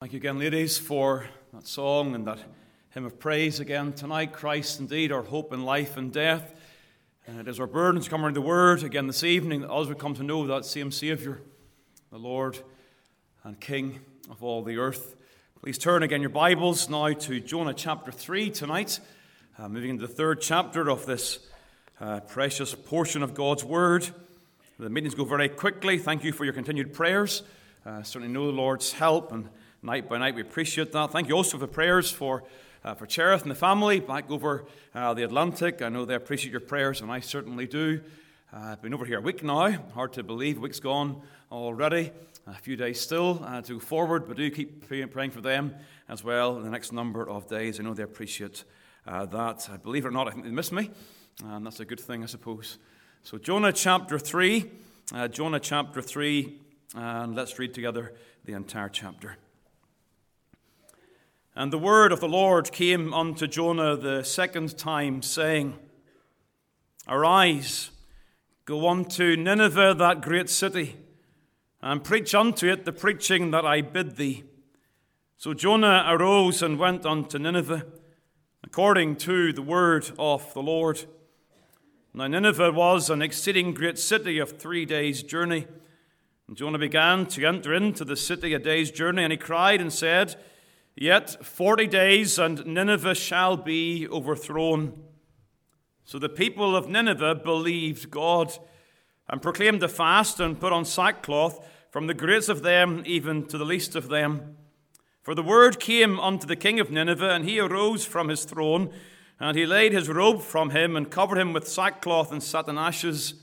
Thank you again, ladies, for that song and that hymn of praise again tonight. Christ, indeed, our hope in life and death. And it is our burden to come around the Word again this evening that as we come to know that same Saviour, the Lord and King of all the earth. Please turn again your Bibles now to Jonah chapter 3 tonight, uh, moving into the third chapter of this uh, precious portion of God's Word. The meetings go very quickly. Thank you for your continued prayers. Uh, certainly know the Lord's help and night by night. We appreciate that. Thank you also for prayers for, uh, for Cherith and the family back over uh, the Atlantic. I know they appreciate your prayers, and I certainly do. Uh, I've been over here a week now. Hard to believe. A week's gone already. A few days still uh, to go forward, but do keep praying for them as well in the next number of days. I know they appreciate uh, that. Uh, believe it or not, I think they miss me, and that's a good thing, I suppose. So, Jonah chapter 3. Jonah chapter 3, and let's read together the entire chapter. And the word of the Lord came unto Jonah the second time, saying, Arise, go unto Nineveh, that great city, and preach unto it the preaching that I bid thee. So Jonah arose and went unto Nineveh, according to the word of the Lord. Now Nineveh was an exceeding great city of three days' journey. And Jonah began to enter into the city a day's journey, and he cried and said, Yet forty days and Nineveh shall be overthrown. So the people of Nineveh believed God and proclaimed a fast and put on sackcloth from the greatest of them even to the least of them. For the word came unto the king of Nineveh, and he arose from his throne, and he laid his robe from him, and covered him with sackcloth and sat in ashes.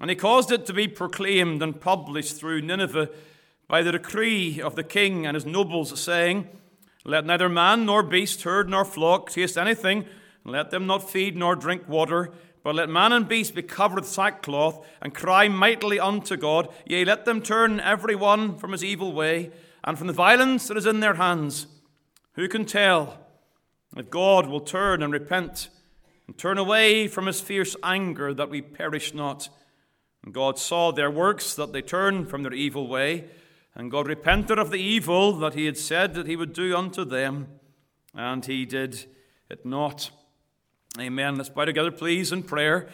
And he caused it to be proclaimed and published through Nineveh by the decree of the king and his nobles, saying, Let neither man nor beast, herd nor flock taste anything, and let them not feed nor drink water, but let man and beast be covered with sackcloth, and cry mightily unto God. Yea, let them turn every one from his evil way, and from the violence that is in their hands. Who can tell if God will turn and repent, and turn away from his fierce anger, that we perish not? And God saw their works, that they turned from their evil way. And God repented of the evil that he had said that he would do unto them, and he did it not. Amen. Let's bow together, please, in prayer.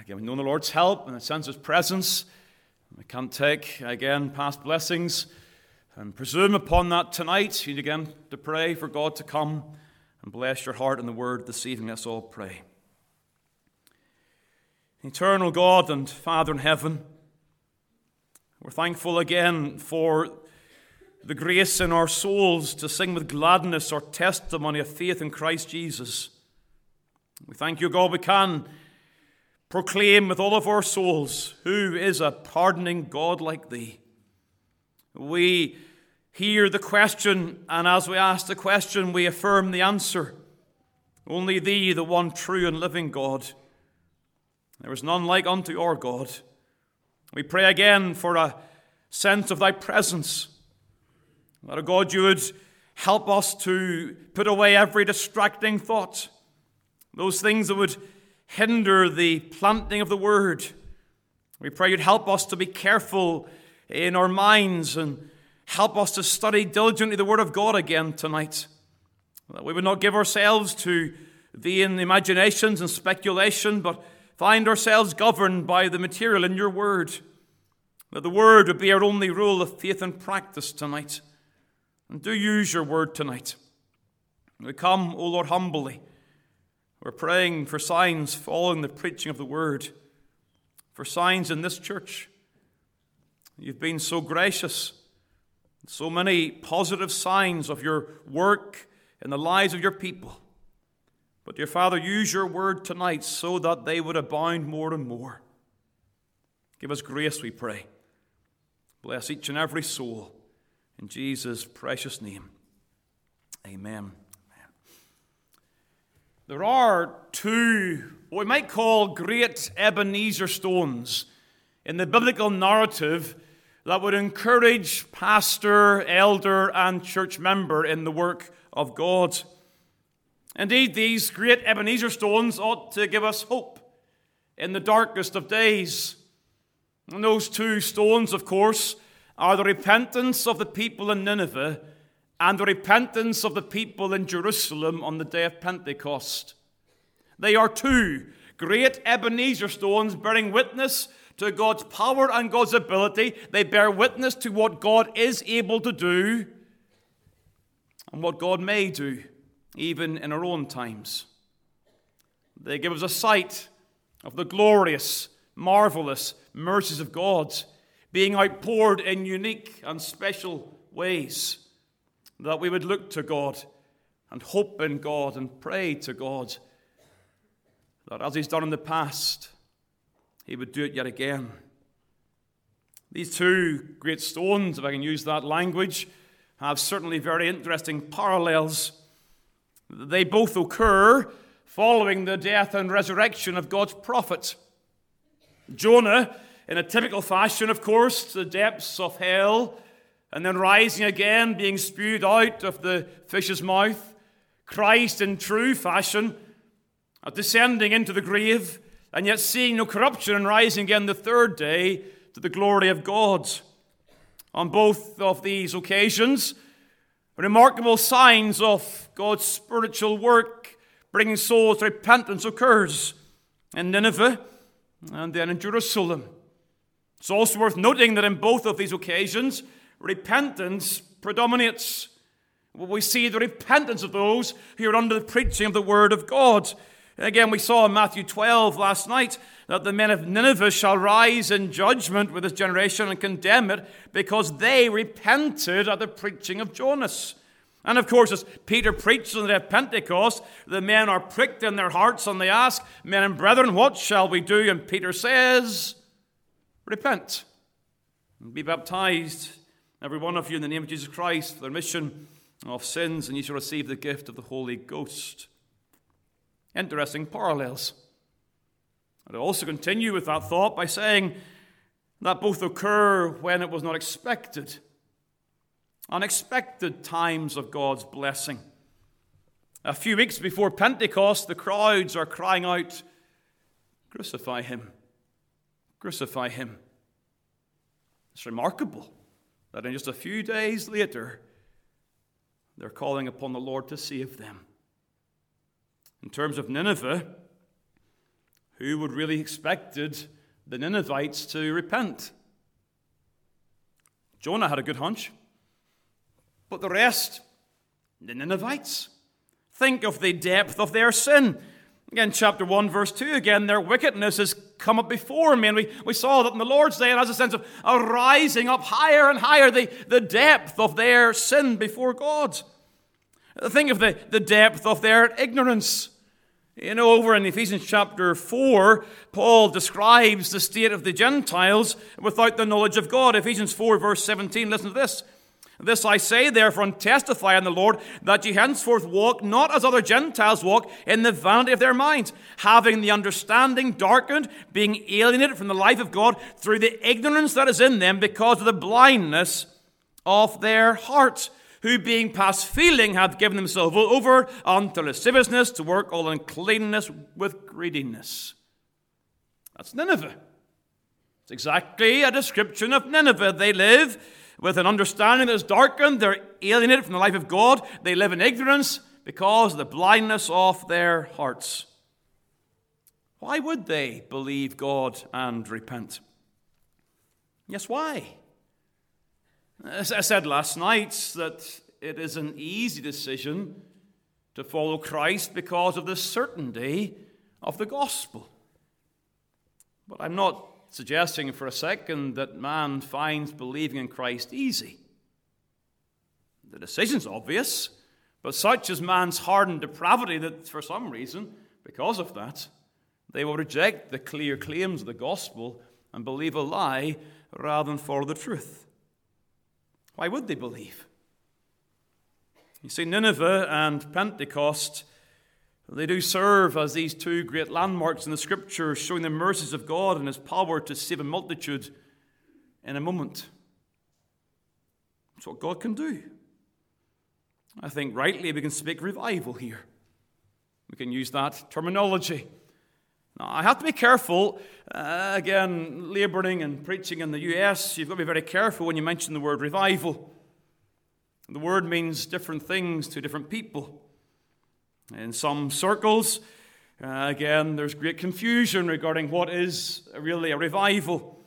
Again, we know the Lord's help and the sense of presence. We can't take, again, past blessings and presume upon that tonight. You need again to pray for God to come and bless your heart in the word this evening. Let's all pray. Eternal God and Father in heaven, we're thankful again for the grace in our souls to sing with gladness our testimony of faith in Christ Jesus. We thank you, God, we can proclaim with all of our souls who is a pardoning God like thee. We hear the question, and as we ask the question, we affirm the answer. Only thee, the one true and living God. There is none like unto our God. We pray again for a sense of thy presence. Oh God, you would help us to put away every distracting thought, those things that would hinder the planting of the word. We pray you'd help us to be careful in our minds and help us to study diligently the word of God again tonight. That we would not give ourselves to vain imaginations and speculation, but find ourselves governed by the material in your word. That the word would be our only rule of faith and practice tonight. And do use your word tonight. We come, O Lord, humbly. We're praying for signs following the preaching of the word, for signs in this church. You've been so gracious, so many positive signs of your work in the lives of your people. But, dear Father, use your word tonight so that they would abound more and more. Give us grace, we pray. Bless each and every soul. In Jesus' precious name. Amen. There are two, what we might call great Ebenezer stones in the biblical narrative that would encourage pastor, elder, and church member in the work of God. Indeed, these great Ebenezer stones ought to give us hope in the darkest of days. And those two stones, of course, are the repentance of the people in Nineveh and the repentance of the people in Jerusalem on the day of Pentecost. They are two great Ebenezer stones bearing witness to God's power and God's ability. They bear witness to what God is able to do and what God may do, even in our own times. They give us a sight of the glorious, marvelous mercies of God being outpoured in unique and special ways, that we would look to God and hope in God and pray to God that as He's done in the past, He would do it yet again. These two great stones, if I can use that language, have certainly very interesting parallels. They both occur following the death and resurrection of God's prophet. Jonah, in a typical fashion, of course, to the depths of hell, and then rising again, being spewed out of the fish's mouth. Christ, in true fashion, descending into the grave, and yet seeing no corruption and rising again the third day to the glory of God. On both of these occasions, remarkable signs of God's spiritual work bringing souls to repentance occurs in Nineveh and then in Jerusalem. It's also worth noting that in both of these occasions, repentance predominates. We see the repentance of those who are under the preaching of the Word of God. Again, we saw in Matthew 12 last night that the men of Nineveh shall rise in judgment with this generation and condemn it because they repented at the preaching of Jonas. And of course, as Peter preaches on the day of Pentecost, the men are pricked in their hearts and they ask, Men and brethren, what shall we do? And Peter says, Repent and be baptized, every one of you, in the name of Jesus Christ, for the remission of sins, and you shall receive the gift of the Holy Ghost. Interesting parallels. i also continue with that thought by saying that both occur when it was not expected unexpected times of God's blessing. A few weeks before Pentecost, the crowds are crying out, Crucify him! Crucify him! It's remarkable that in just a few days later, they're calling upon the Lord to save them. In terms of Nineveh, who would really expected the Ninevites to repent? Jonah had a good hunch. But the rest, the Ninevites, think of the depth of their sin. Again, chapter 1, verse 2, again, their wickedness has come up before me. And we, we saw that in the Lord's Day, it has a sense of a rising up higher and higher, the, the depth of their sin before God. Think of the, the depth of their ignorance. You know, over in Ephesians chapter 4, Paul describes the state of the Gentiles without the knowledge of God. Ephesians 4, verse 17, listen to this. This I say, therefore, and testify in the Lord, that ye henceforth walk not as other Gentiles walk, in the vanity of their minds, having the understanding darkened, being alienated from the life of God through the ignorance that is in them because of the blindness of their hearts, who being past feeling have given themselves over unto lasciviousness to work all uncleanness with greediness. That's Nineveh. It's exactly a description of Nineveh. They live with an understanding that is darkened. They're alienated from the life of God. They live in ignorance because of the blindness of their hearts. Why would they believe God and repent? Yes, why? As I said last night, that it is an easy decision to follow Christ because of the certainty of the gospel. But I'm not suggesting for a second that man finds believing in Christ easy. The decision's obvious, but such is man's hardened depravity that for some reason, because of that, they will reject the clear claims of the gospel and believe a lie rather than follow the truth. Why would they believe? You see, Nineveh and Pentecost they do serve as these two great landmarks in the scriptures, showing the mercies of God and his power to save a multitude in a moment. That's what God can do. I think rightly we can speak revival here. We can use that terminology. Now, I have to be careful. Uh, again, laboring and preaching in the US, you've got to be very careful when you mention the word revival. The word means different things to different people. In some circles, uh, again, there's great confusion regarding what is really a revival.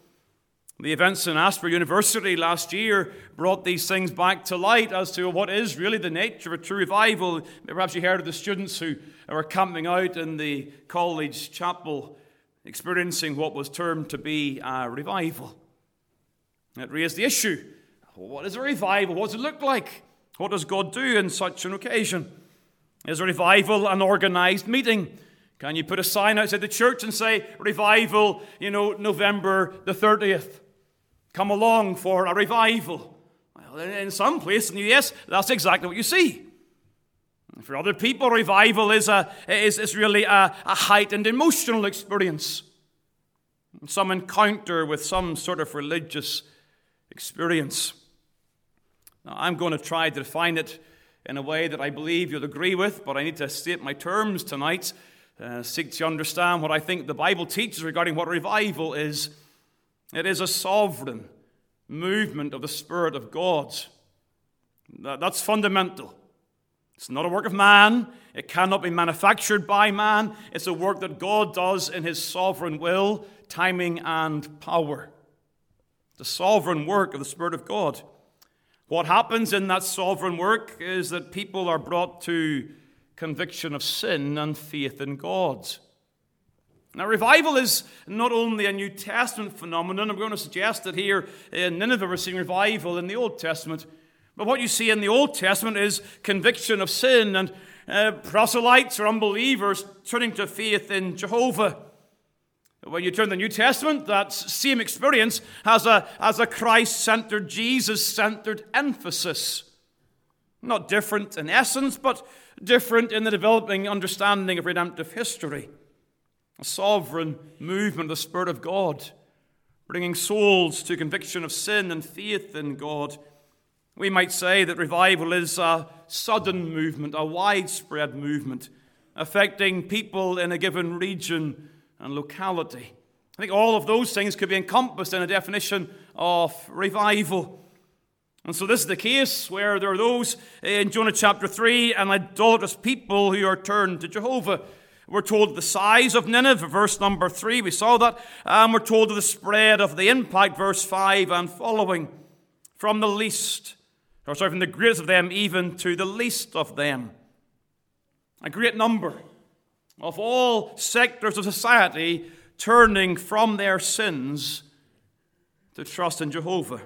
The events in Asbury University last year brought these things back to light as to what is really the nature of a true revival. Perhaps you heard of the students who were camping out in the college chapel experiencing what was termed to be a revival. It raised the issue what is a revival? What does it look like? What does God do in such an occasion? Is a revival an organized meeting? Can you put a sign outside the church and say, revival, you know, November the 30th? Come along for a revival. Well, in some places in the US, that's exactly what you see. For other people, revival is, a, is, is really a, a heightened emotional experience, some encounter with some sort of religious experience. Now, I'm going to try to define it in a way that I believe you'll agree with, but I need to state my terms tonight, uh, seek to understand what I think the Bible teaches regarding what revival is. It is a sovereign movement of the Spirit of God. That's fundamental. It's not a work of man. It cannot be manufactured by man. It's a work that God does in his sovereign will, timing, and power. The sovereign work of the Spirit of God. What happens in that sovereign work is that people are brought to conviction of sin and faith in God. Now, revival is not only a New Testament phenomenon. I'm going to suggest that here in Nineveh we're seeing revival in the Old Testament. But what you see in the Old Testament is conviction of sin and uh, proselytes or unbelievers turning to faith in Jehovah. When you turn to the New Testament, that same experience has a, has a Christ centered, Jesus centered emphasis. Not different in essence, but different in the developing understanding of redemptive history a sovereign movement of the Spirit of God, bringing souls to conviction of sin and faith in God. We might say that revival is a sudden movement, a widespread movement, affecting people in a given region and locality. I think all of those things could be encompassed in a definition of revival. And so this is the case where there are those in Jonah chapter 3 and idolatrous people who are turned to Jehovah. We're told the size of Nineveh, verse number 3, we saw that. And we're told of the spread of the impact, verse 5 and following. From the least, or sorry, from the greatest of them even to the least of them. A great number of all sectors of society turning from their sins to trust in Jehovah.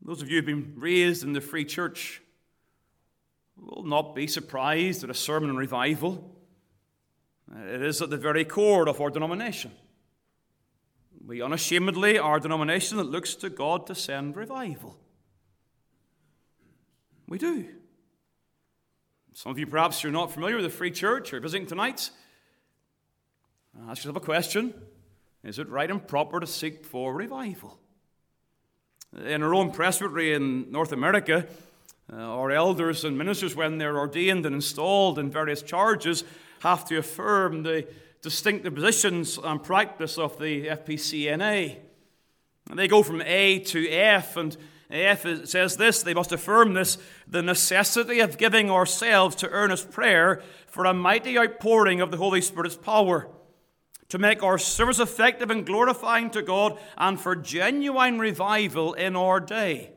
Those of you who've been raised in the free church will not be surprised at a sermon on revival. It is at the very core of our denomination. We unashamedly are a denomination that looks to God to send revival. We do. Some of you perhaps you're not familiar with the free church or visiting tonight. Ask yourself a question. Is it right and proper to seek for revival? In our own presbytery in North America, uh, our elders and ministers, when they're ordained and installed in various charges, have to affirm the distinctive positions and practice of the FPCNA. And they go from A to F, and F says this they must affirm this the necessity of giving ourselves to earnest prayer for a mighty outpouring of the Holy Spirit's power, to make our service effective and glorifying to God, and for genuine revival in our day.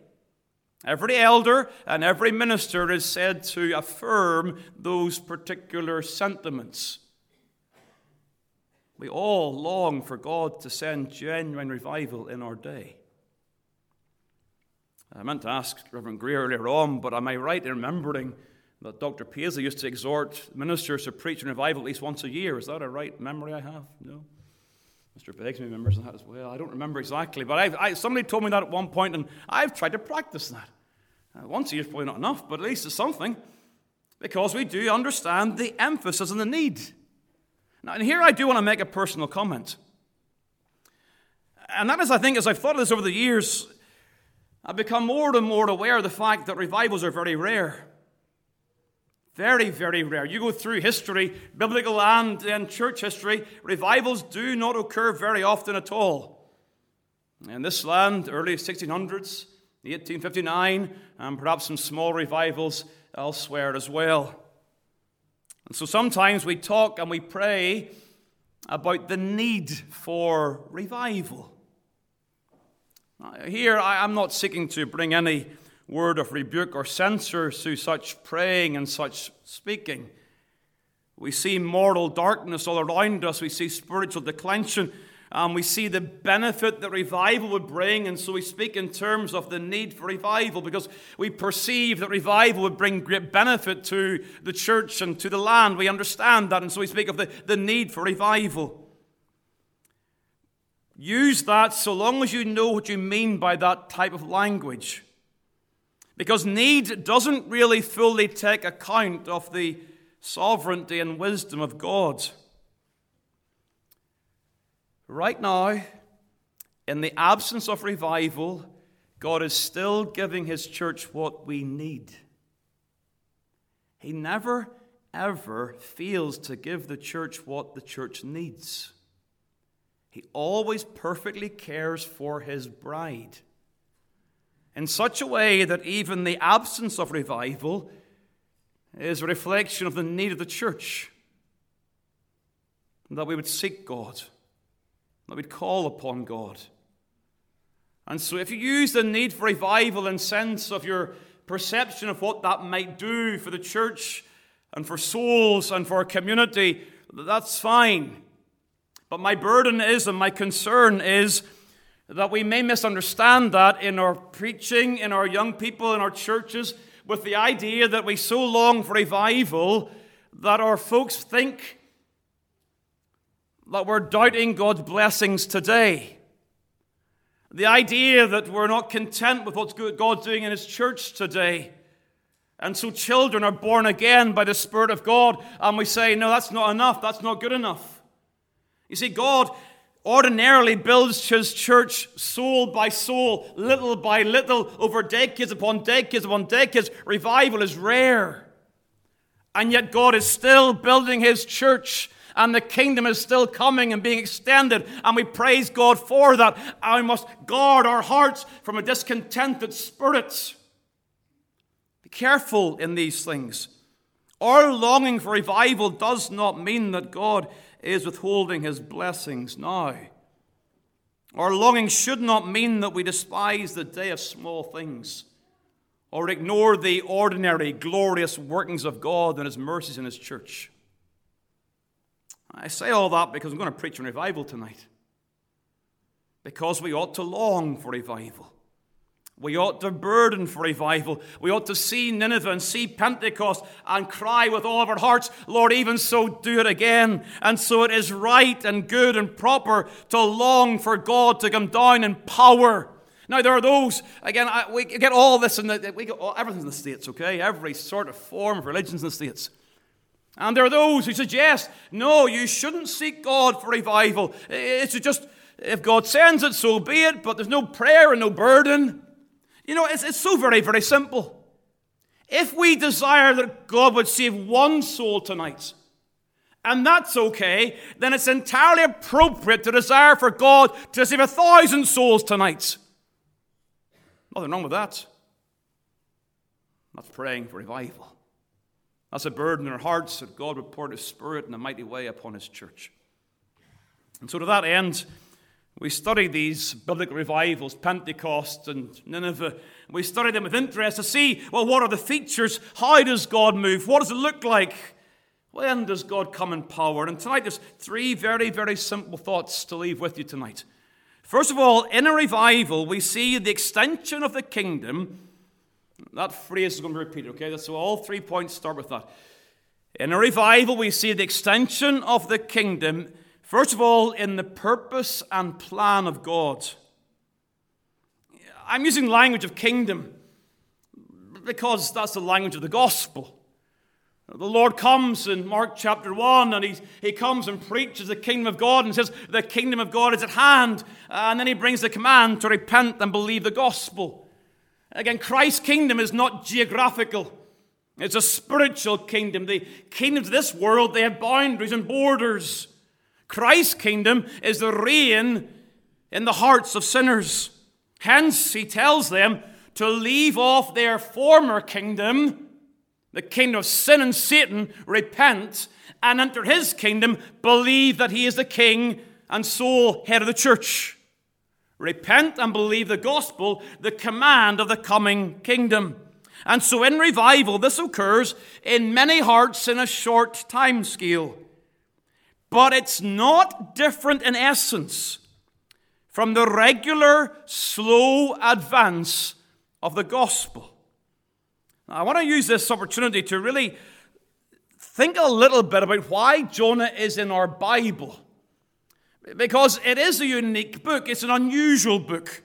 Every elder and every minister is said to affirm those particular sentiments. We all long for God to send genuine revival in our day. I meant to ask Reverend Gray earlier on, but am I right in remembering that Dr. Paisley used to exhort ministers to preach in revival at least once a year? Is that a right memory I have? No. Mr. Beggs remembers that as well. I don't remember exactly, but I've, I, somebody told me that at one point, and I've tried to practice that. Uh, once a year is probably not enough, but at least it's something, because we do understand the emphasis and the need. Now, and here I do want to make a personal comment. And that is, I think, as I've thought of this over the years, I've become more and more aware of the fact that revivals are very rare. Very, very rare. You go through history, biblical and, and church history, revivals do not occur very often at all. In this land, early 1600s, 1859, and perhaps some small revivals elsewhere as well. And so sometimes we talk and we pray about the need for revival. Uh, here, I'm not seeking to bring any word of rebuke or censure to such praying and such speaking. We see moral darkness all around us, we see spiritual declension, and we see the benefit that revival would bring. And so we speak in terms of the need for revival because we perceive that revival would bring great benefit to the church and to the land. We understand that, and so we speak of the, the need for revival. Use that so long as you know what you mean by that type of language. Because need doesn't really fully take account of the sovereignty and wisdom of God. Right now, in the absence of revival, God is still giving His church what we need. He never, ever fails to give the church what the church needs. He always perfectly cares for his bride in such a way that even the absence of revival is a reflection of the need of the church. That we would seek God, that we'd call upon God. And so, if you use the need for revival in sense of your perception of what that might do for the church and for souls and for community, that's fine. But my burden is and my concern is that we may misunderstand that in our preaching, in our young people, in our churches, with the idea that we so long for revival that our folks think that we're doubting God's blessings today. The idea that we're not content with what God's doing in His church today. And so children are born again by the Spirit of God, and we say, no, that's not enough, that's not good enough. You see, God ordinarily builds his church soul by soul, little by little, over decades upon decades upon decades. Revival is rare. And yet, God is still building his church, and the kingdom is still coming and being extended. And we praise God for that. And we must guard our hearts from a discontented spirit. Be careful in these things. Our longing for revival does not mean that God is withholding his blessings now. Our longing should not mean that we despise the day of small things or ignore the ordinary, glorious workings of God and his mercies in his church. I say all that because I'm going to preach on revival tonight. Because we ought to long for revival. We ought to burden for revival. We ought to see Nineveh and see Pentecost and cry with all of our hearts, Lord, even so do it again. And so it is right and good and proper to long for God to come down in power. Now, there are those, again, I, we get all this, the, we get all, everything's in the States, okay? Every sort of form of religion's in the States. And there are those who suggest, no, you shouldn't seek God for revival. It's just, if God sends it, so be it, but there's no prayer and no burden. You know, it's, it's so very, very simple. If we desire that God would save one soul tonight, and that's okay, then it's entirely appropriate to desire for God to save a thousand souls tonight. Nothing wrong with that. That's praying for revival. That's a burden in our hearts that God would pour His Spirit in a mighty way upon His church. And so, to that end, we study these biblical revivals, Pentecost and Nineveh. We study them with interest to see, well, what are the features? How does God move? What does it look like? When does God come in power? And tonight there's three very, very simple thoughts to leave with you tonight. First of all, in a revival, we see the extension of the kingdom. That phrase is going to be repeated, okay? So all three points start with that. In a revival, we see the extension of the kingdom First of all, in the purpose and plan of God. I'm using language of kingdom because that's the language of the gospel. The Lord comes in Mark chapter 1 and he, he comes and preaches the kingdom of God and says, The kingdom of God is at hand. And then he brings the command to repent and believe the gospel. Again, Christ's kingdom is not geographical. It's a spiritual kingdom. The kingdoms of this world, they have boundaries and borders. Christ's kingdom is the reign in the hearts of sinners. Hence, he tells them to leave off their former kingdom, the kingdom of sin and Satan, repent, and enter his kingdom, believe that he is the king and sole head of the church. Repent and believe the gospel, the command of the coming kingdom. And so in revival, this occurs in many hearts in a short time scale. But it's not different in essence from the regular, slow advance of the gospel. Now, I want to use this opportunity to really think a little bit about why Jonah is in our Bible. Because it is a unique book, it's an unusual book.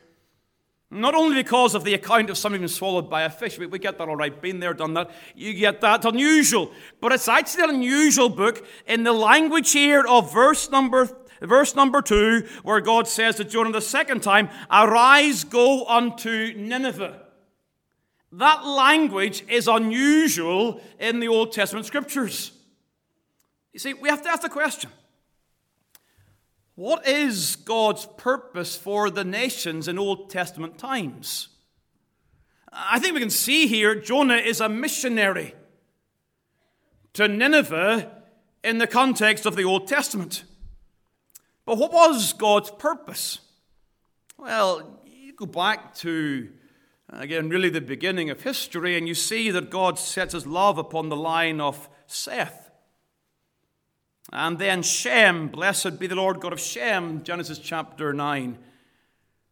Not only because of the account of somebody being swallowed by a fish, we get that all right, been there, done that, you get that, unusual. But it's actually an unusual book in the language here of verse number, verse number two, where God says to Jonah the second time, Arise, go unto Nineveh. That language is unusual in the Old Testament scriptures. You see, we have to ask the question what is God's purpose for the nations in Old Testament times? I think we can see here Jonah is a missionary to Nineveh in the context of the Old Testament. But what was God's purpose? Well, you go back to, uh, again, really the beginning of history, and you see that God sets his love upon the line of Seth. And then Shem, blessed be the Lord God of Shem, Genesis chapter 9.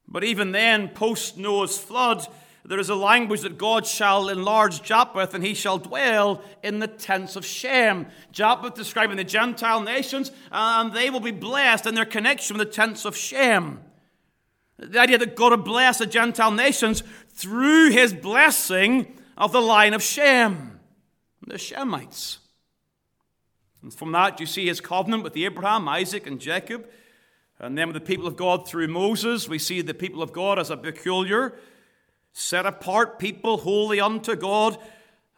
But even then, post Noah's flood, there is a language that God shall enlarge Japheth and he shall dwell in the tents of Shem. Japheth describing the Gentile nations, and they will be blessed in their connection with the tents of Shem. The idea that God will bless the Gentile nations through his blessing of the line of Shem, the Shemites. And from that, you see his covenant with Abraham, Isaac, and Jacob. And then with the people of God through Moses, we see the people of God as a peculiar, set apart people, holy unto God.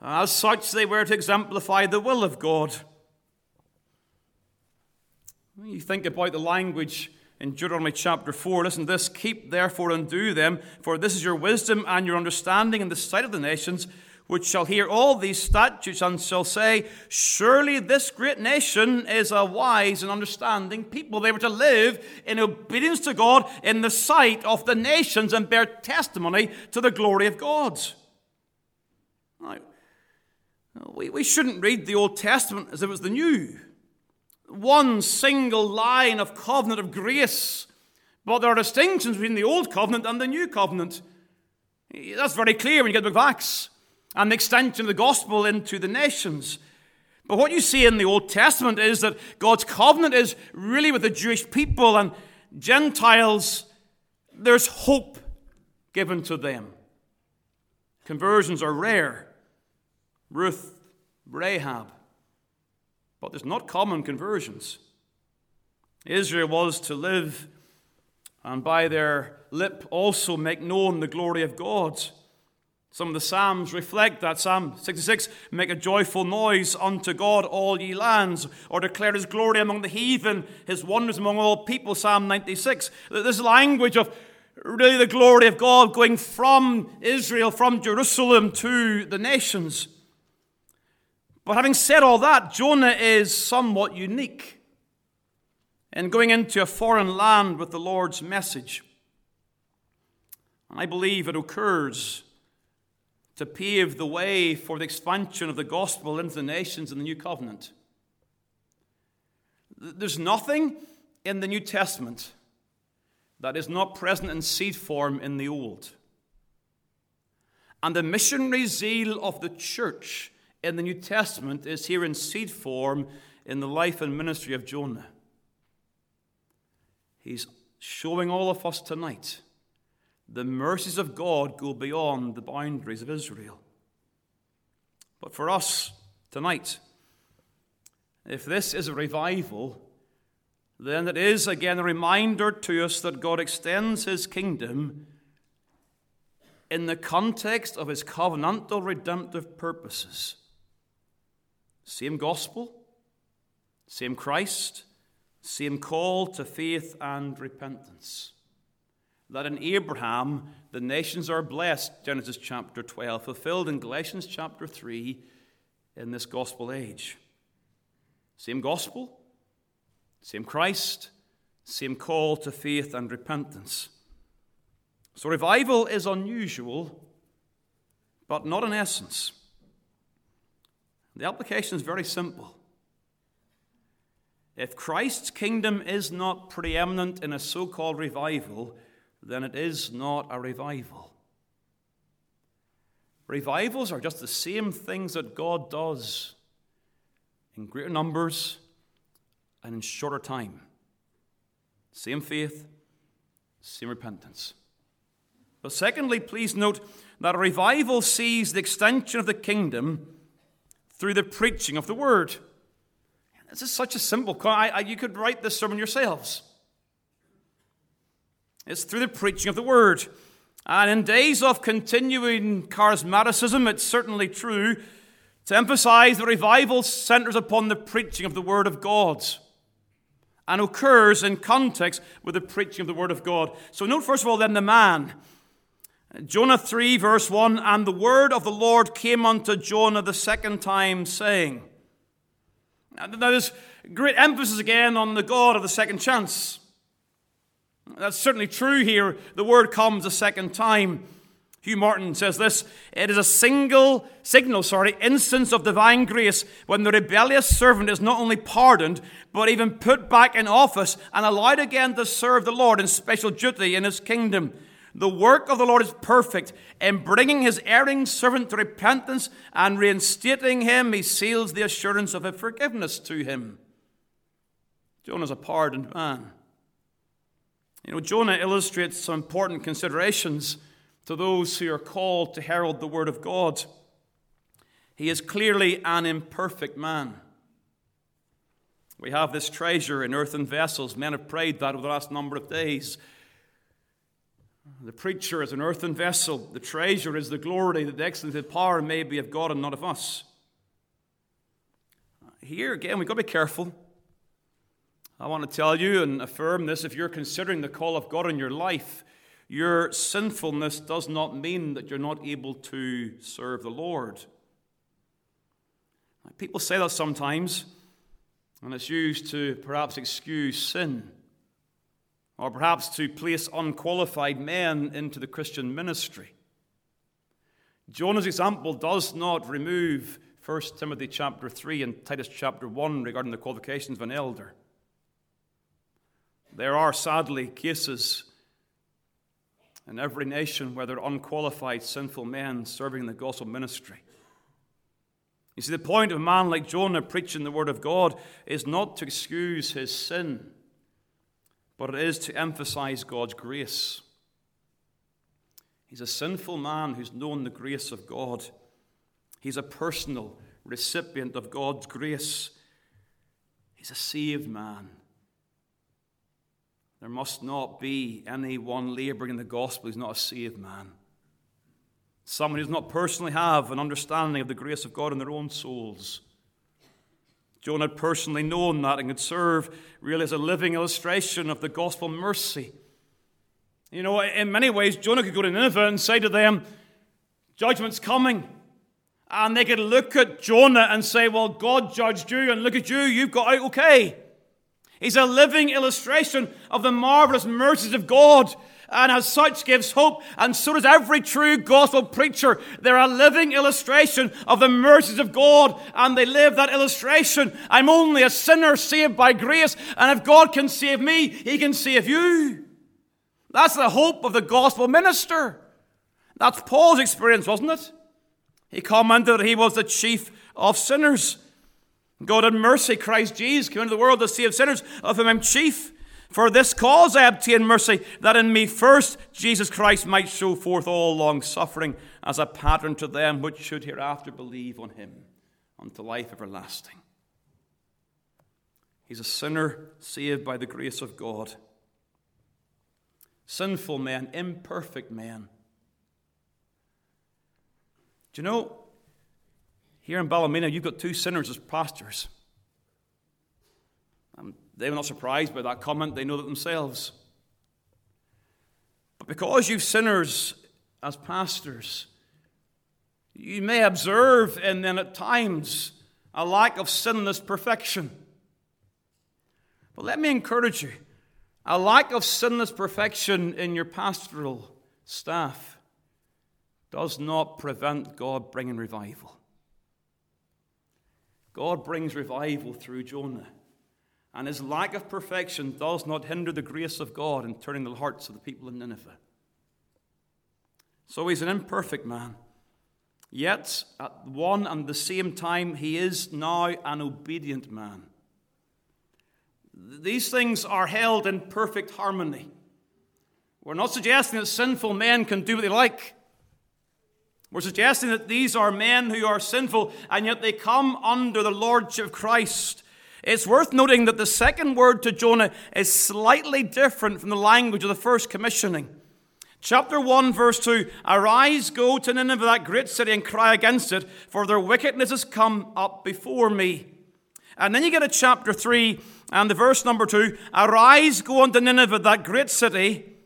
As such, they were to exemplify the will of God. When You think about the language in Deuteronomy chapter 4. Listen, this keep therefore and do them, for this is your wisdom and your understanding in the sight of the nations which shall hear all these statutes and shall say, Surely this great nation is a wise and understanding people. They were to live in obedience to God in the sight of the nations and bear testimony to the glory of God. Now, we, we shouldn't read the Old Testament as if it was the New. One single line of covenant of grace. But there are distinctions between the Old Covenant and the New Covenant. That's very clear when you get the book of Acts and the extension of the gospel into the nations. But what you see in the Old Testament is that God's covenant is really with the Jewish people and Gentiles, there's hope given to them. Conversions are rare. Ruth, Rahab. But there's not common conversions. Israel was to live and by their lip also make known the glory of God. Some of the Psalms reflect that. Psalm 66 Make a joyful noise unto God, all ye lands, or declare his glory among the heathen, his wonders among all people. Psalm 96. This language of really the glory of God going from Israel, from Jerusalem to the nations. But having said all that, Jonah is somewhat unique in going into a foreign land with the Lord's message. And I believe it occurs to pave the way for the expansion of the gospel into the nations in the new covenant. There's nothing in the New Testament that is not present in seed form in the Old. And the missionary zeal of the church in the New Testament is here in seed form in the life and ministry of Jonah. He's showing all of us tonight the mercies of God go beyond the boundaries of Israel. But for us tonight, if this is a revival, then it is again a reminder to us that God extends his kingdom in the context of his covenantal redemptive purposes. Same gospel, same Christ, same call to faith and repentance. That in Abraham the nations are blessed, Genesis chapter 12, fulfilled in Galatians chapter 3 in this gospel age. Same gospel, same Christ, same call to faith and repentance. So revival is unusual, but not in essence. The application is very simple. If Christ's kingdom is not preeminent in a so called revival, then it is not a revival. Revivals are just the same things that God does in greater numbers and in shorter time. Same faith, same repentance. But secondly, please note that a revival sees the extension of the kingdom through the preaching of the word. This is such a simple. I, I, you could write this sermon yourselves. It's through the preaching of the word. And in days of continuing charismaticism, it's certainly true to emphasize that revival centers upon the preaching of the word of God and occurs in context with the preaching of the word of God. So, note first of all, then, the man. Jonah 3, verse 1 And the word of the Lord came unto Jonah the second time, saying, Now, there's great emphasis again on the God of the second chance. That's certainly true here. The word comes a second time. Hugh Martin says this It is a single signal, sorry, instance of divine grace when the rebellious servant is not only pardoned, but even put back in office and allowed again to serve the Lord in special duty in his kingdom. The work of the Lord is perfect. In bringing his erring servant to repentance and reinstating him, he seals the assurance of a forgiveness to him. Jonah's a pardoned man. You know, Jonah illustrates some important considerations to those who are called to herald the word of God. He is clearly an imperfect man. We have this treasure in earthen vessels. Men have prayed that over the last number of days. The preacher is an earthen vessel. The treasure is the glory that the excellence of power may be of God and not of us. Here again, we've got to be careful. I want to tell you and affirm this if you're considering the call of God in your life, your sinfulness does not mean that you're not able to serve the Lord. People say that sometimes, and it's used to perhaps excuse sin or perhaps to place unqualified men into the Christian ministry. Jonah's example does not remove 1 Timothy chapter 3 and Titus chapter 1 regarding the qualifications of an elder. There are sadly cases in every nation where there are unqualified, sinful men serving the gospel ministry. You see, the point of a man like Jonah preaching the word of God is not to excuse his sin but it is to emphasize God's grace. He's a sinful man who's known the grace of God. He's a personal recipient of God's grace. He's a saved man. There must not be anyone laboring in the gospel who's not a saved man. Someone who does not personally have an understanding of the grace of God in their own souls. Jonah had personally known that and could serve really as a living illustration of the gospel mercy. You know, in many ways, Jonah could go to Nineveh and say to them, Judgment's coming. And they could look at Jonah and say, Well, God judged you, and look at you, you've got out okay. He's a living illustration of the marvelous mercies of God and as such gives hope. And so does every true gospel preacher. They're a living illustration of the mercies of God, and they live that illustration. I'm only a sinner saved by grace, and if God can save me, He can save you. That's the hope of the gospel minister. That's Paul's experience, wasn't it? He commented that he was the chief of sinners. God had mercy, Christ Jesus came into the world to save sinners, of whom I'm chief. For this cause I obtain mercy, that in me first Jesus Christ might show forth all long suffering as a pattern to them which should hereafter believe on him unto life everlasting. He's a sinner saved by the grace of God. Sinful men, imperfect men. Do you know, Here in Ballymena, you've got two sinners as pastors. And they were not surprised by that comment, they know that themselves. But because you've sinners as pastors, you may observe in them at times a lack of sinless perfection. But let me encourage you a lack of sinless perfection in your pastoral staff does not prevent God bringing revival. God brings revival through Jonah. And his lack of perfection does not hinder the grace of God in turning the hearts of the people in Nineveh. So he's an imperfect man. Yet, at one and the same time, he is now an obedient man. These things are held in perfect harmony. We're not suggesting that sinful men can do what they like. We're suggesting that these are men who are sinful and yet they come under the lordship of Christ. It's worth noting that the second word to Jonah is slightly different from the language of the first commissioning. Chapter 1, verse 2 Arise, go to Nineveh, that great city, and cry against it, for their wickedness has come up before me. And then you get to chapter 3 and the verse number 2 Arise, go unto Nineveh, that great city,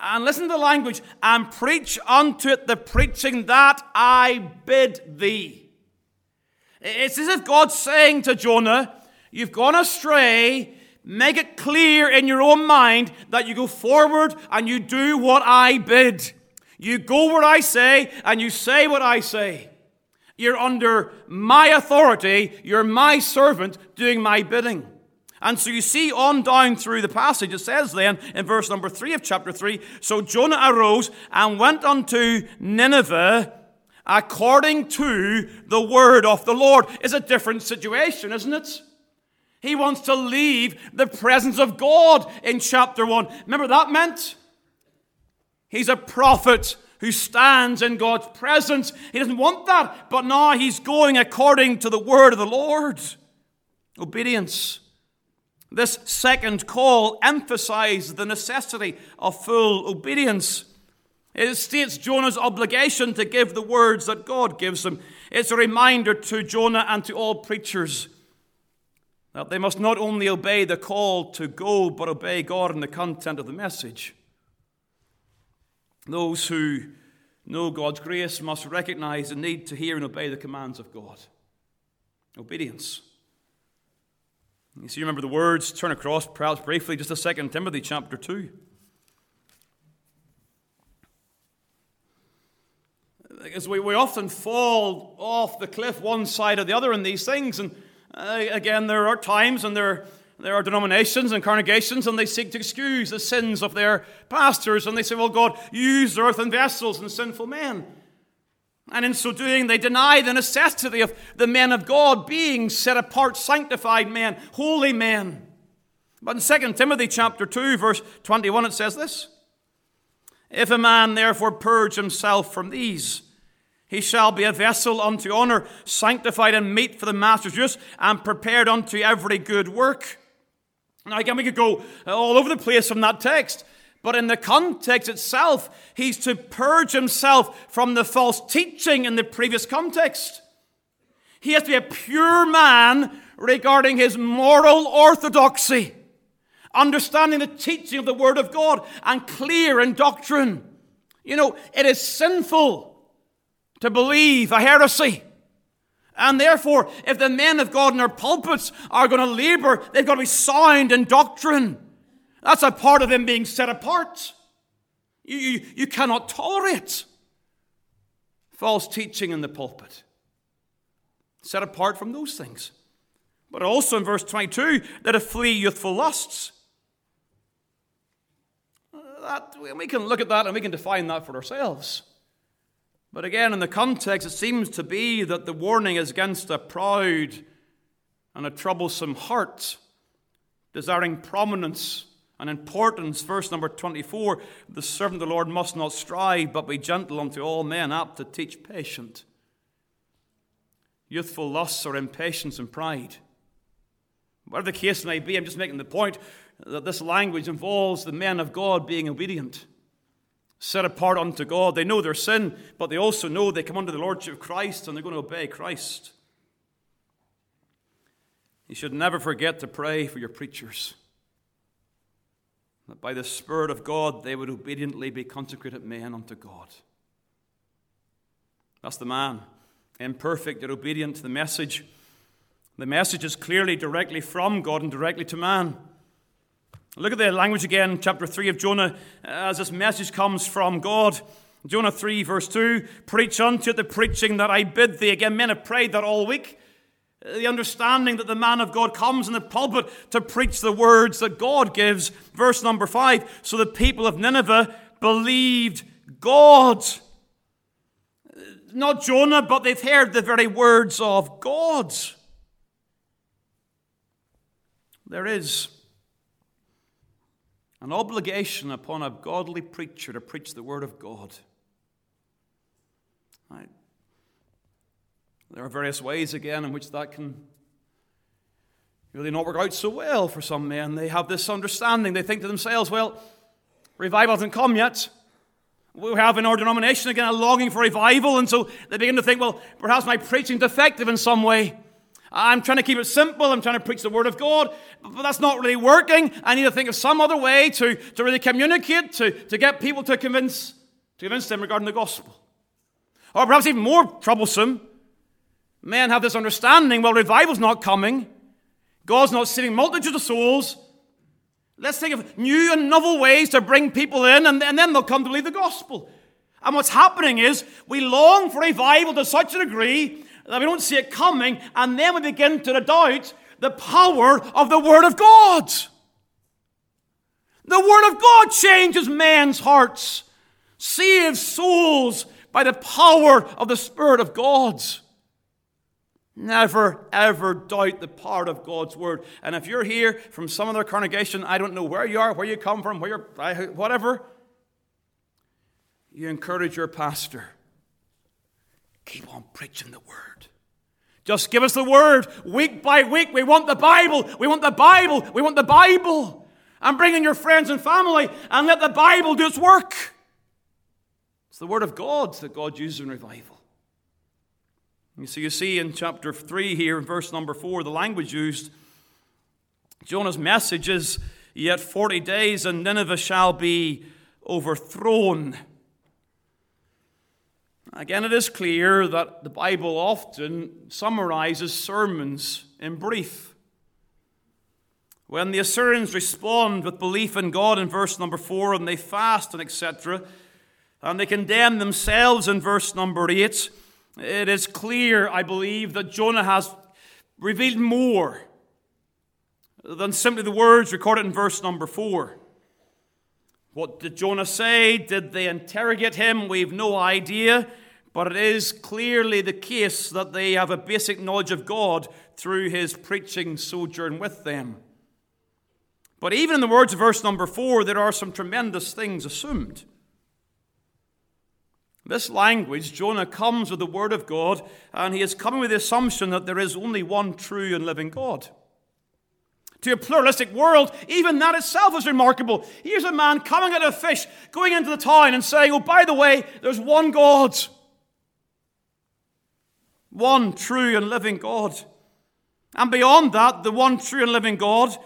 and listen to the language, and preach unto it the preaching that I bid thee. It's as if God's saying to Jonah, You've gone astray. Make it clear in your own mind that you go forward and you do what I bid. You go where I say and you say what I say. You're under my authority. You're my servant doing my bidding. And so you see on down through the passage, it says then in verse number three of chapter three So Jonah arose and went unto Nineveh according to the word of the Lord. Is a different situation, isn't it? He wants to leave the presence of God in chapter one. Remember that meant? He's a prophet who stands in God's presence. He doesn't want that, but now he's going according to the word of the Lord. Obedience. This second call emphasized the necessity of full obedience. It states Jonah's obligation to give the words that God gives him. It's a reminder to Jonah and to all preachers that they must not only obey the call to go, but obey God in the content of the message. Those who know God's grace must recognize the need to hear and obey the commands of God. Obedience. You see, remember the words, turn across perhaps briefly, just a second, Timothy chapter 2. Because we, we often fall off the cliff one side or the other in these things. And uh, again, there are times and there, there are denominations and congregations, and they seek to excuse the sins of their pastors. And they say, well, God used earthen vessels and sinful men. And in so doing, they deny the necessity of the men of God being set apart, sanctified men, holy men. But in 2 Timothy chapter 2, verse 21, it says this If a man therefore purge himself from these, he shall be a vessel unto honor, sanctified and meet for the master's use, and prepared unto every good work. Now, again, we could go all over the place from that text. But in the context itself, he's to purge himself from the false teaching in the previous context. He has to be a pure man regarding his moral orthodoxy, understanding the teaching of the Word of God, and clear in doctrine. You know, it is sinful to believe a heresy. And therefore, if the men of God in their pulpits are going to labor, they've got to be sound in doctrine. That's a part of them being set apart. You, you, you cannot tolerate false teaching in the pulpit. Set apart from those things. But also in verse 22, that to flee youthful lusts. That, we can look at that and we can define that for ourselves. But again, in the context, it seems to be that the warning is against a proud and a troublesome heart, desiring prominence and importance. Verse number 24 the servant of the Lord must not strive, but be gentle unto all men, apt to teach patient. Youthful lusts are impatience and pride. Whatever the case may be, I'm just making the point that this language involves the men of God being obedient. set apart unto God. They know their sin, but they also know they come under the Lordship of Christ and they're going to obey Christ. You should never forget to pray for your preachers. That by the Spirit of God they would obediently be consecrated men unto God. That's the man, imperfect yet obedient to the message. The message is clearly directly from God and directly to man. Look at the language again, chapter 3 of Jonah, as this message comes from God. Jonah 3, verse 2 Preach unto the preaching that I bid thee. Again, men have prayed that all week. The understanding that the man of God comes in the pulpit to preach the words that God gives. Verse number 5 So the people of Nineveh believed God. Not Jonah, but they've heard the very words of God. There is an obligation upon a godly preacher to preach the Word of God. There are various ways, again, in which that can really not work out so well for some men. They have this understanding. They think to themselves, well, revival hasn't come yet. We have in our denomination, again, a longing for revival, and so they begin to think, well, perhaps my preaching's defective in some way. I'm trying to keep it simple. I'm trying to preach the Word of God, but that's not really working. I need to think of some other way to, to really communicate, to, to get people to convince, to convince them regarding the gospel. Or perhaps even more troublesome, men have this understanding well, revival's not coming, God's not saving multitudes of souls. Let's think of new and novel ways to bring people in, and, and then they'll come to believe the gospel. And what's happening is we long for revival to such a degree that we don't see it coming, and then we begin to doubt the power of the Word of God. The Word of God changes men's hearts, saves souls by the power of the Spirit of God. Never, ever doubt the power of God's Word. And if you're here from some other congregation, I don't know where you are, where you come from, where you're, whatever, you encourage your pastor Keep on preaching the word. Just give us the word week by week. We want the Bible. We want the Bible. We want the Bible. And bring in your friends and family and let the Bible do its work. It's the word of God that God uses in revival. See, you see in chapter 3 here, verse number 4, the language used. Jonah's message is, Yet 40 days and Nineveh shall be overthrown. Again, it is clear that the Bible often summarizes sermons in brief. When the Assyrians respond with belief in God in verse number 4 and they fast and etc., and they condemn themselves in verse number 8, it is clear, I believe, that Jonah has revealed more than simply the words recorded in verse number 4. What did Jonah say? Did they interrogate him? We've no idea. But it is clearly the case that they have a basic knowledge of God through his preaching sojourn with them. But even in the words of verse number four, there are some tremendous things assumed. This language, Jonah comes with the word of God, and he is coming with the assumption that there is only one true and living God. To a pluralistic world, even that itself is remarkable. Here's a man coming out of fish, going into the town and saying, Oh, by the way, there's one God one true and living God. And beyond that, the one true and living God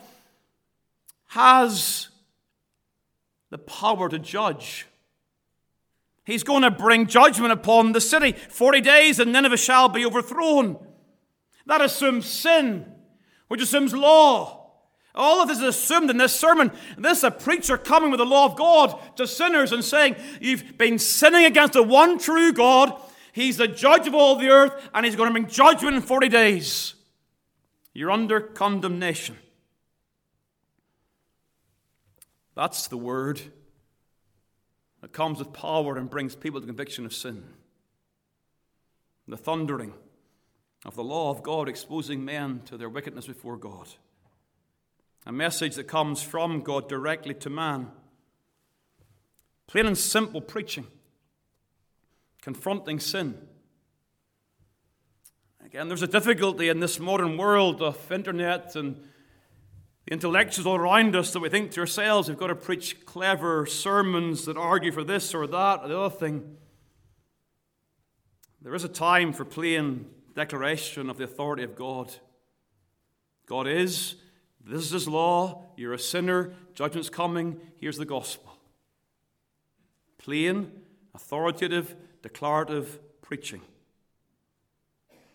has the power to judge. He's going to bring judgment upon the city. Forty days and Nineveh shall be overthrown. That assumes sin, which assumes law. All of this is assumed in this sermon. This is a preacher coming with the law of God to sinners and saying, You've been sinning against the one true God. He's the judge of all the earth, and he's going to bring judgment in 40 days. You're under condemnation. That's the word that comes with power and brings people to conviction of sin. The thundering of the law of God exposing men to their wickedness before God. A message that comes from God directly to man. Plain and simple preaching confronting sin. Again, there's a difficulty in this modern world of internet and The intellectuals all around us that we think to ourselves we've got to preach clever sermons that argue for this or that or the other thing. There is a time for plain declaration of the authority of God. God is, this is His law, you're a sinner, judgment's coming, here's the gospel. Plain, authoritative, declarative preaching.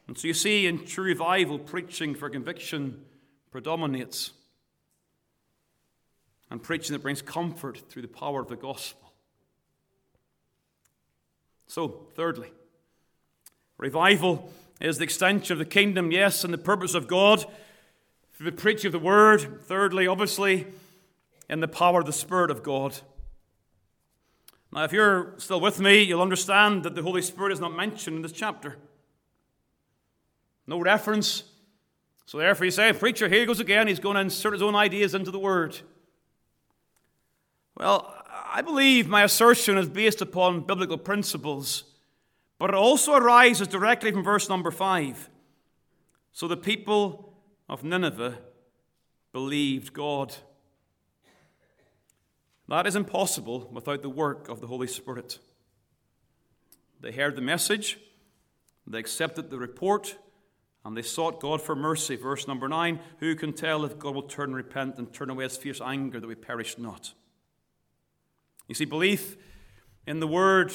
And so you see, in true revival, preaching for conviction predominates. And preaching that brings comfort through the power of the gospel. So, thirdly, revival is the extension of the kingdom, yes, and the purpose of God through the preaching of the word. Thirdly, obviously, in the power of the Spirit of God. Now, if you're still with me, you'll understand that the Holy Spirit is not mentioned in this chapter. No reference. So, therefore, you say, Preacher, here he goes again. He's going to insert his own ideas into the Word. Well, I believe my assertion is based upon biblical principles, but it also arises directly from verse number 5. So the people of Nineveh believed God. That is impossible without the work of the Holy Spirit. They heard the message, they accepted the report, and they sought God for mercy. Verse number 9 Who can tell if God will turn repent and turn away his fierce anger that we perish not? You see, belief in the Word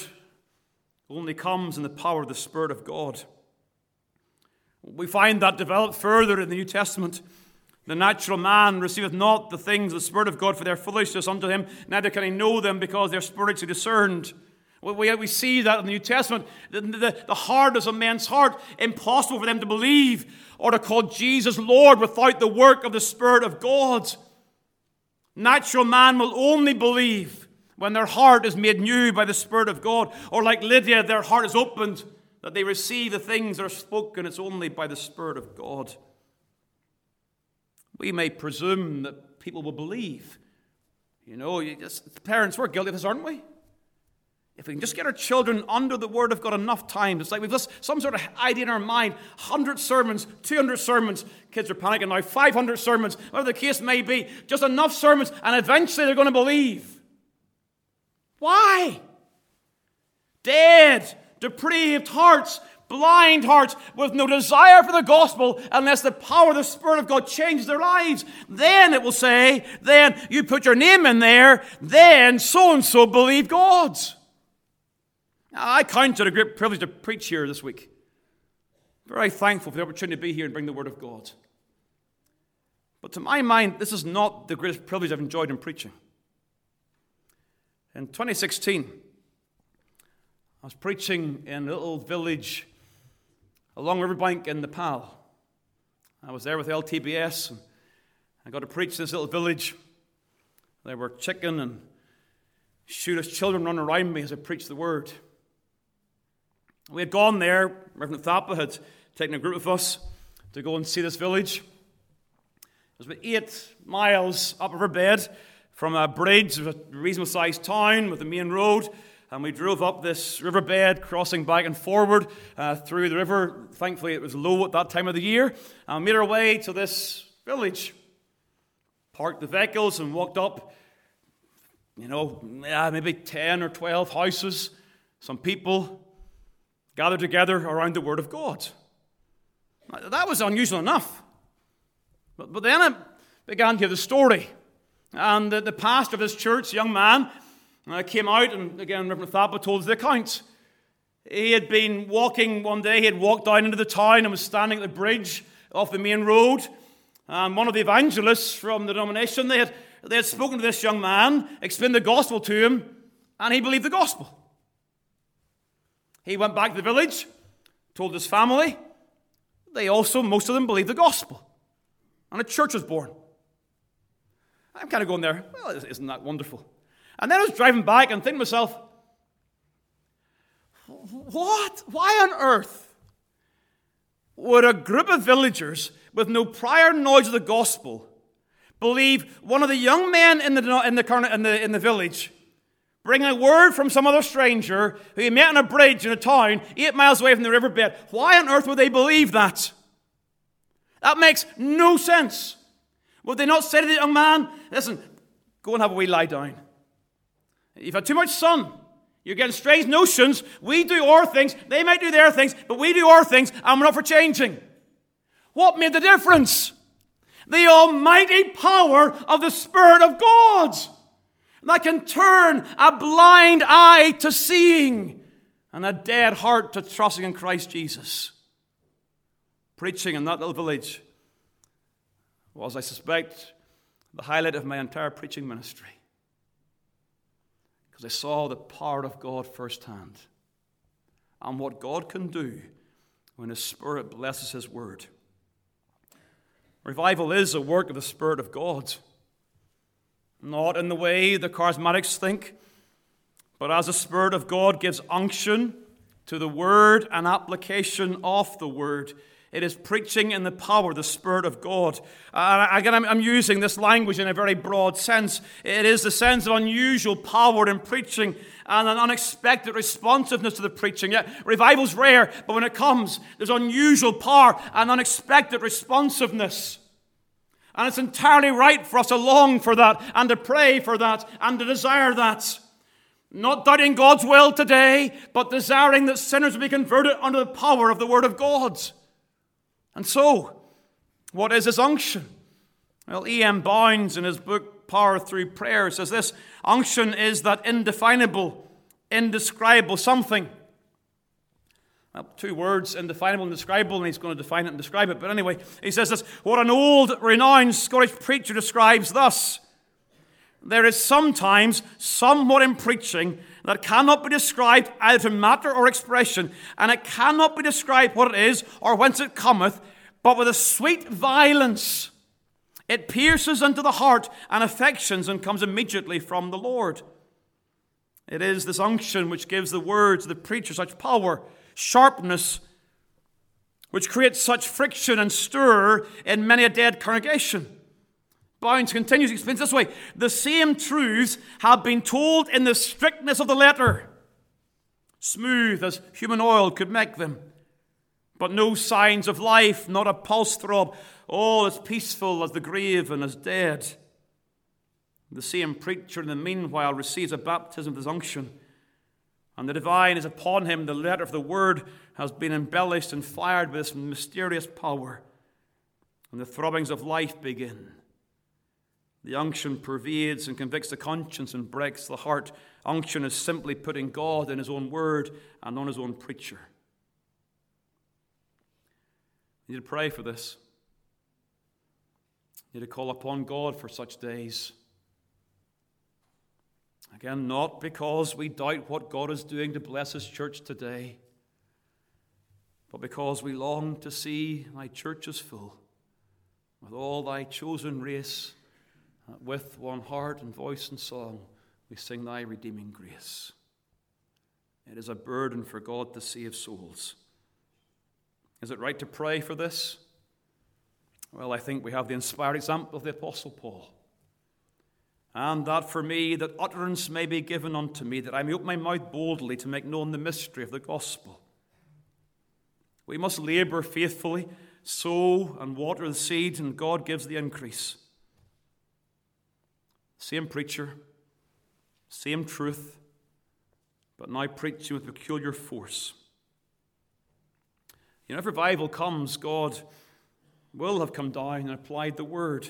only comes in the power of the Spirit of God. We find that developed further in the New Testament. The natural man receiveth not the things of the Spirit of God for their foolishness unto him, neither can he know them because they're spiritually discerned. We, see that in the New Testament. The, the hardness of men's heart, impossible for them to believe or to call Jesus Lord without the work of the Spirit of God. Natural man will only believe when their heart is made new by the Spirit of God, or like Lydia, their heart is opened that they receive the things that are spoken. It's only by the Spirit of God. We may presume that people will believe. You know, you just, parents, we're guilty of this, aren't we? If we can just get our children under the Word of God enough times, it's like we've just some sort of idea in our mind 100 sermons, 200 sermons. Kids are panicking now, 500 sermons, whatever the case may be. Just enough sermons, and eventually they're going to believe. Why? Dead, depraved hearts blind hearts with no desire for the gospel unless the power of the Spirit of God changes their lives. Then it will say, then you put your name in there, then so and so believe God's. I count it a great privilege to preach here this week. Very thankful for the opportunity to be here and bring the Word of God. But to my mind, this is not the greatest privilege I've enjoyed in preaching. In 2016, I was preaching in a little village along riverbank in Nepal. I was there with LTBS, and I got to preach in this little village. There were chicken and shooters children running around me as I preached the word. We had gone there, Reverend Thapa had taken a group of us to go and see this village. It was about eight miles up riverbed from a bridge, of a reasonable sized town with the main road and we drove up this riverbed, crossing back and forward uh, through the river. Thankfully, it was low at that time of the year. And made our way to this village. Parked the vehicles and walked up, you know, maybe 10 or 12 houses. Some people gathered together around the Word of God. That was unusual enough. But, but then I began to hear the story. And the, the pastor of this church, young man, I came out, and again, Reverend Thapa told us the account. He had been walking one day, he had walked down into the town and was standing at the bridge off the main road. And one of the evangelists from the denomination, they had, they had spoken to this young man, explained the gospel to him, and he believed the gospel. He went back to the village, told his family. They also, most of them, believed the gospel. And a church was born. I'm kind of going there, well, isn't that wonderful? And then I was driving back and thinking to myself, what? Why on earth would a group of villagers with no prior knowledge of the gospel believe one of the young men in the, in the, in the, in the village bringing a word from some other stranger who he met on a bridge in a town eight miles away from the riverbed? Why on earth would they believe that? That makes no sense. Would they not say to the young man, Listen, go and have a wee lie down? You've had too much sun. You're getting strange notions. We do our things, they might do their things, but we do our things, and we're not for changing. What made the difference? The almighty power of the Spirit of God that can turn a blind eye to seeing and a dead heart to trusting in Christ Jesus. Preaching in that little village was, I suspect, the highlight of my entire preaching ministry. Because I saw the power of God firsthand and what God can do when His Spirit blesses His Word. Revival is a work of the Spirit of God. Not in the way the charismatics think, but as the Spirit of God gives unction to the Word and application of the Word. It is preaching in the power of the Spirit of God. Again, I'm, I'm, using this language in a very broad sense. It is the sense of unusual power in preaching and an unexpected responsiveness to the preaching. Yeah, revival's rare, but when it comes, there's unusual power and unexpected responsiveness. And it's entirely right for us to long for that and to pray for that and to desire that. Not doubting God's will today, but desiring that sinners will be converted under the power of the Word of God. And so, what is his unction? Well, E.M. Bounds, in his book Power Through Prayer, says this unction is that indefinable, indescribable something. Well, two words, indefinable and indescribable, and he's going to define it and describe it. But anyway, he says this what an old, renowned Scottish preacher describes thus There is sometimes somewhat in preaching that cannot be described either in matter or expression, and it cannot be described what it is or whence it cometh, but with a sweet violence. It pierces into the heart and affections and comes immediately from the Lord. It is this unction which gives the words of the preacher such power, sharpness, which creates such friction and stir in many a dead congregation. Bounds continues, explains this way the same truths have been told in the strictness of the letter, smooth as human oil could make them, but no signs of life, not a pulse throb, all as peaceful as the grave and as dead. The same preacher, in the meanwhile, receives a baptism of his unction, and the divine is upon him. The letter of the word has been embellished and fired with this mysterious power, and the throbbings of life begin. The unction pervades and convicts the conscience and breaks the heart. Unction is simply putting God in His own word and on His own preacher. You need to pray for this. You need to call upon God for such days. Again, not because we doubt what God is doing to bless His church today, but because we long to see thy churches full with all thy chosen race with one heart and voice and song, we sing Thy redeeming grace. It is a burden for God to save souls. Is it right to pray for this? Well, I think we have the inspired example of the Apostle Paul. And that for me, that utterance may be given unto me, that I may open my mouth boldly to make known the mystery of the gospel. We must labor faithfully, sow and water the seed, and God gives the increase. Same preacher, same truth, but now preaching with peculiar force. You know, if revival comes, God will have come down and applied the word.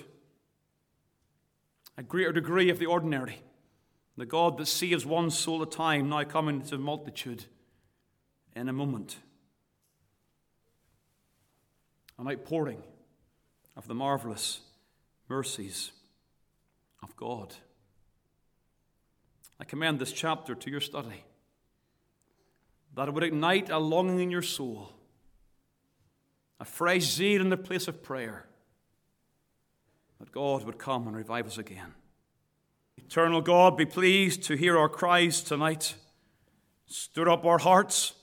A greater degree of the ordinary. The God that saves one soul at a time, now coming to multitude in a moment. An outpouring of the marvelous mercies of God. I commend this chapter to your study, that it would ignite a longing in your soul, a fresh zeal in the place of prayer, that God would come and revive us again. Eternal God, be pleased to hear our cries tonight. Stir up our hearts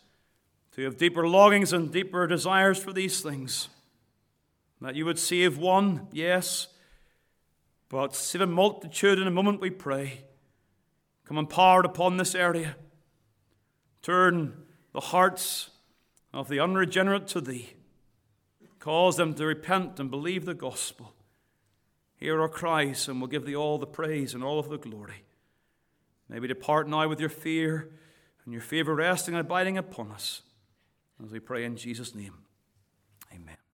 to have deeper longings and deeper desires for these things. That you would save one, yes, but save a multitude in a moment, we pray. Come empowered upon this area. Turn the hearts of the unregenerate to Thee. Cause them to repent and believe the gospel. Hear our cries, and we'll give thee all the praise and all of the glory. May we depart now with your fear and your favor resting and abiding upon us. As we pray in Jesus' name. Amen.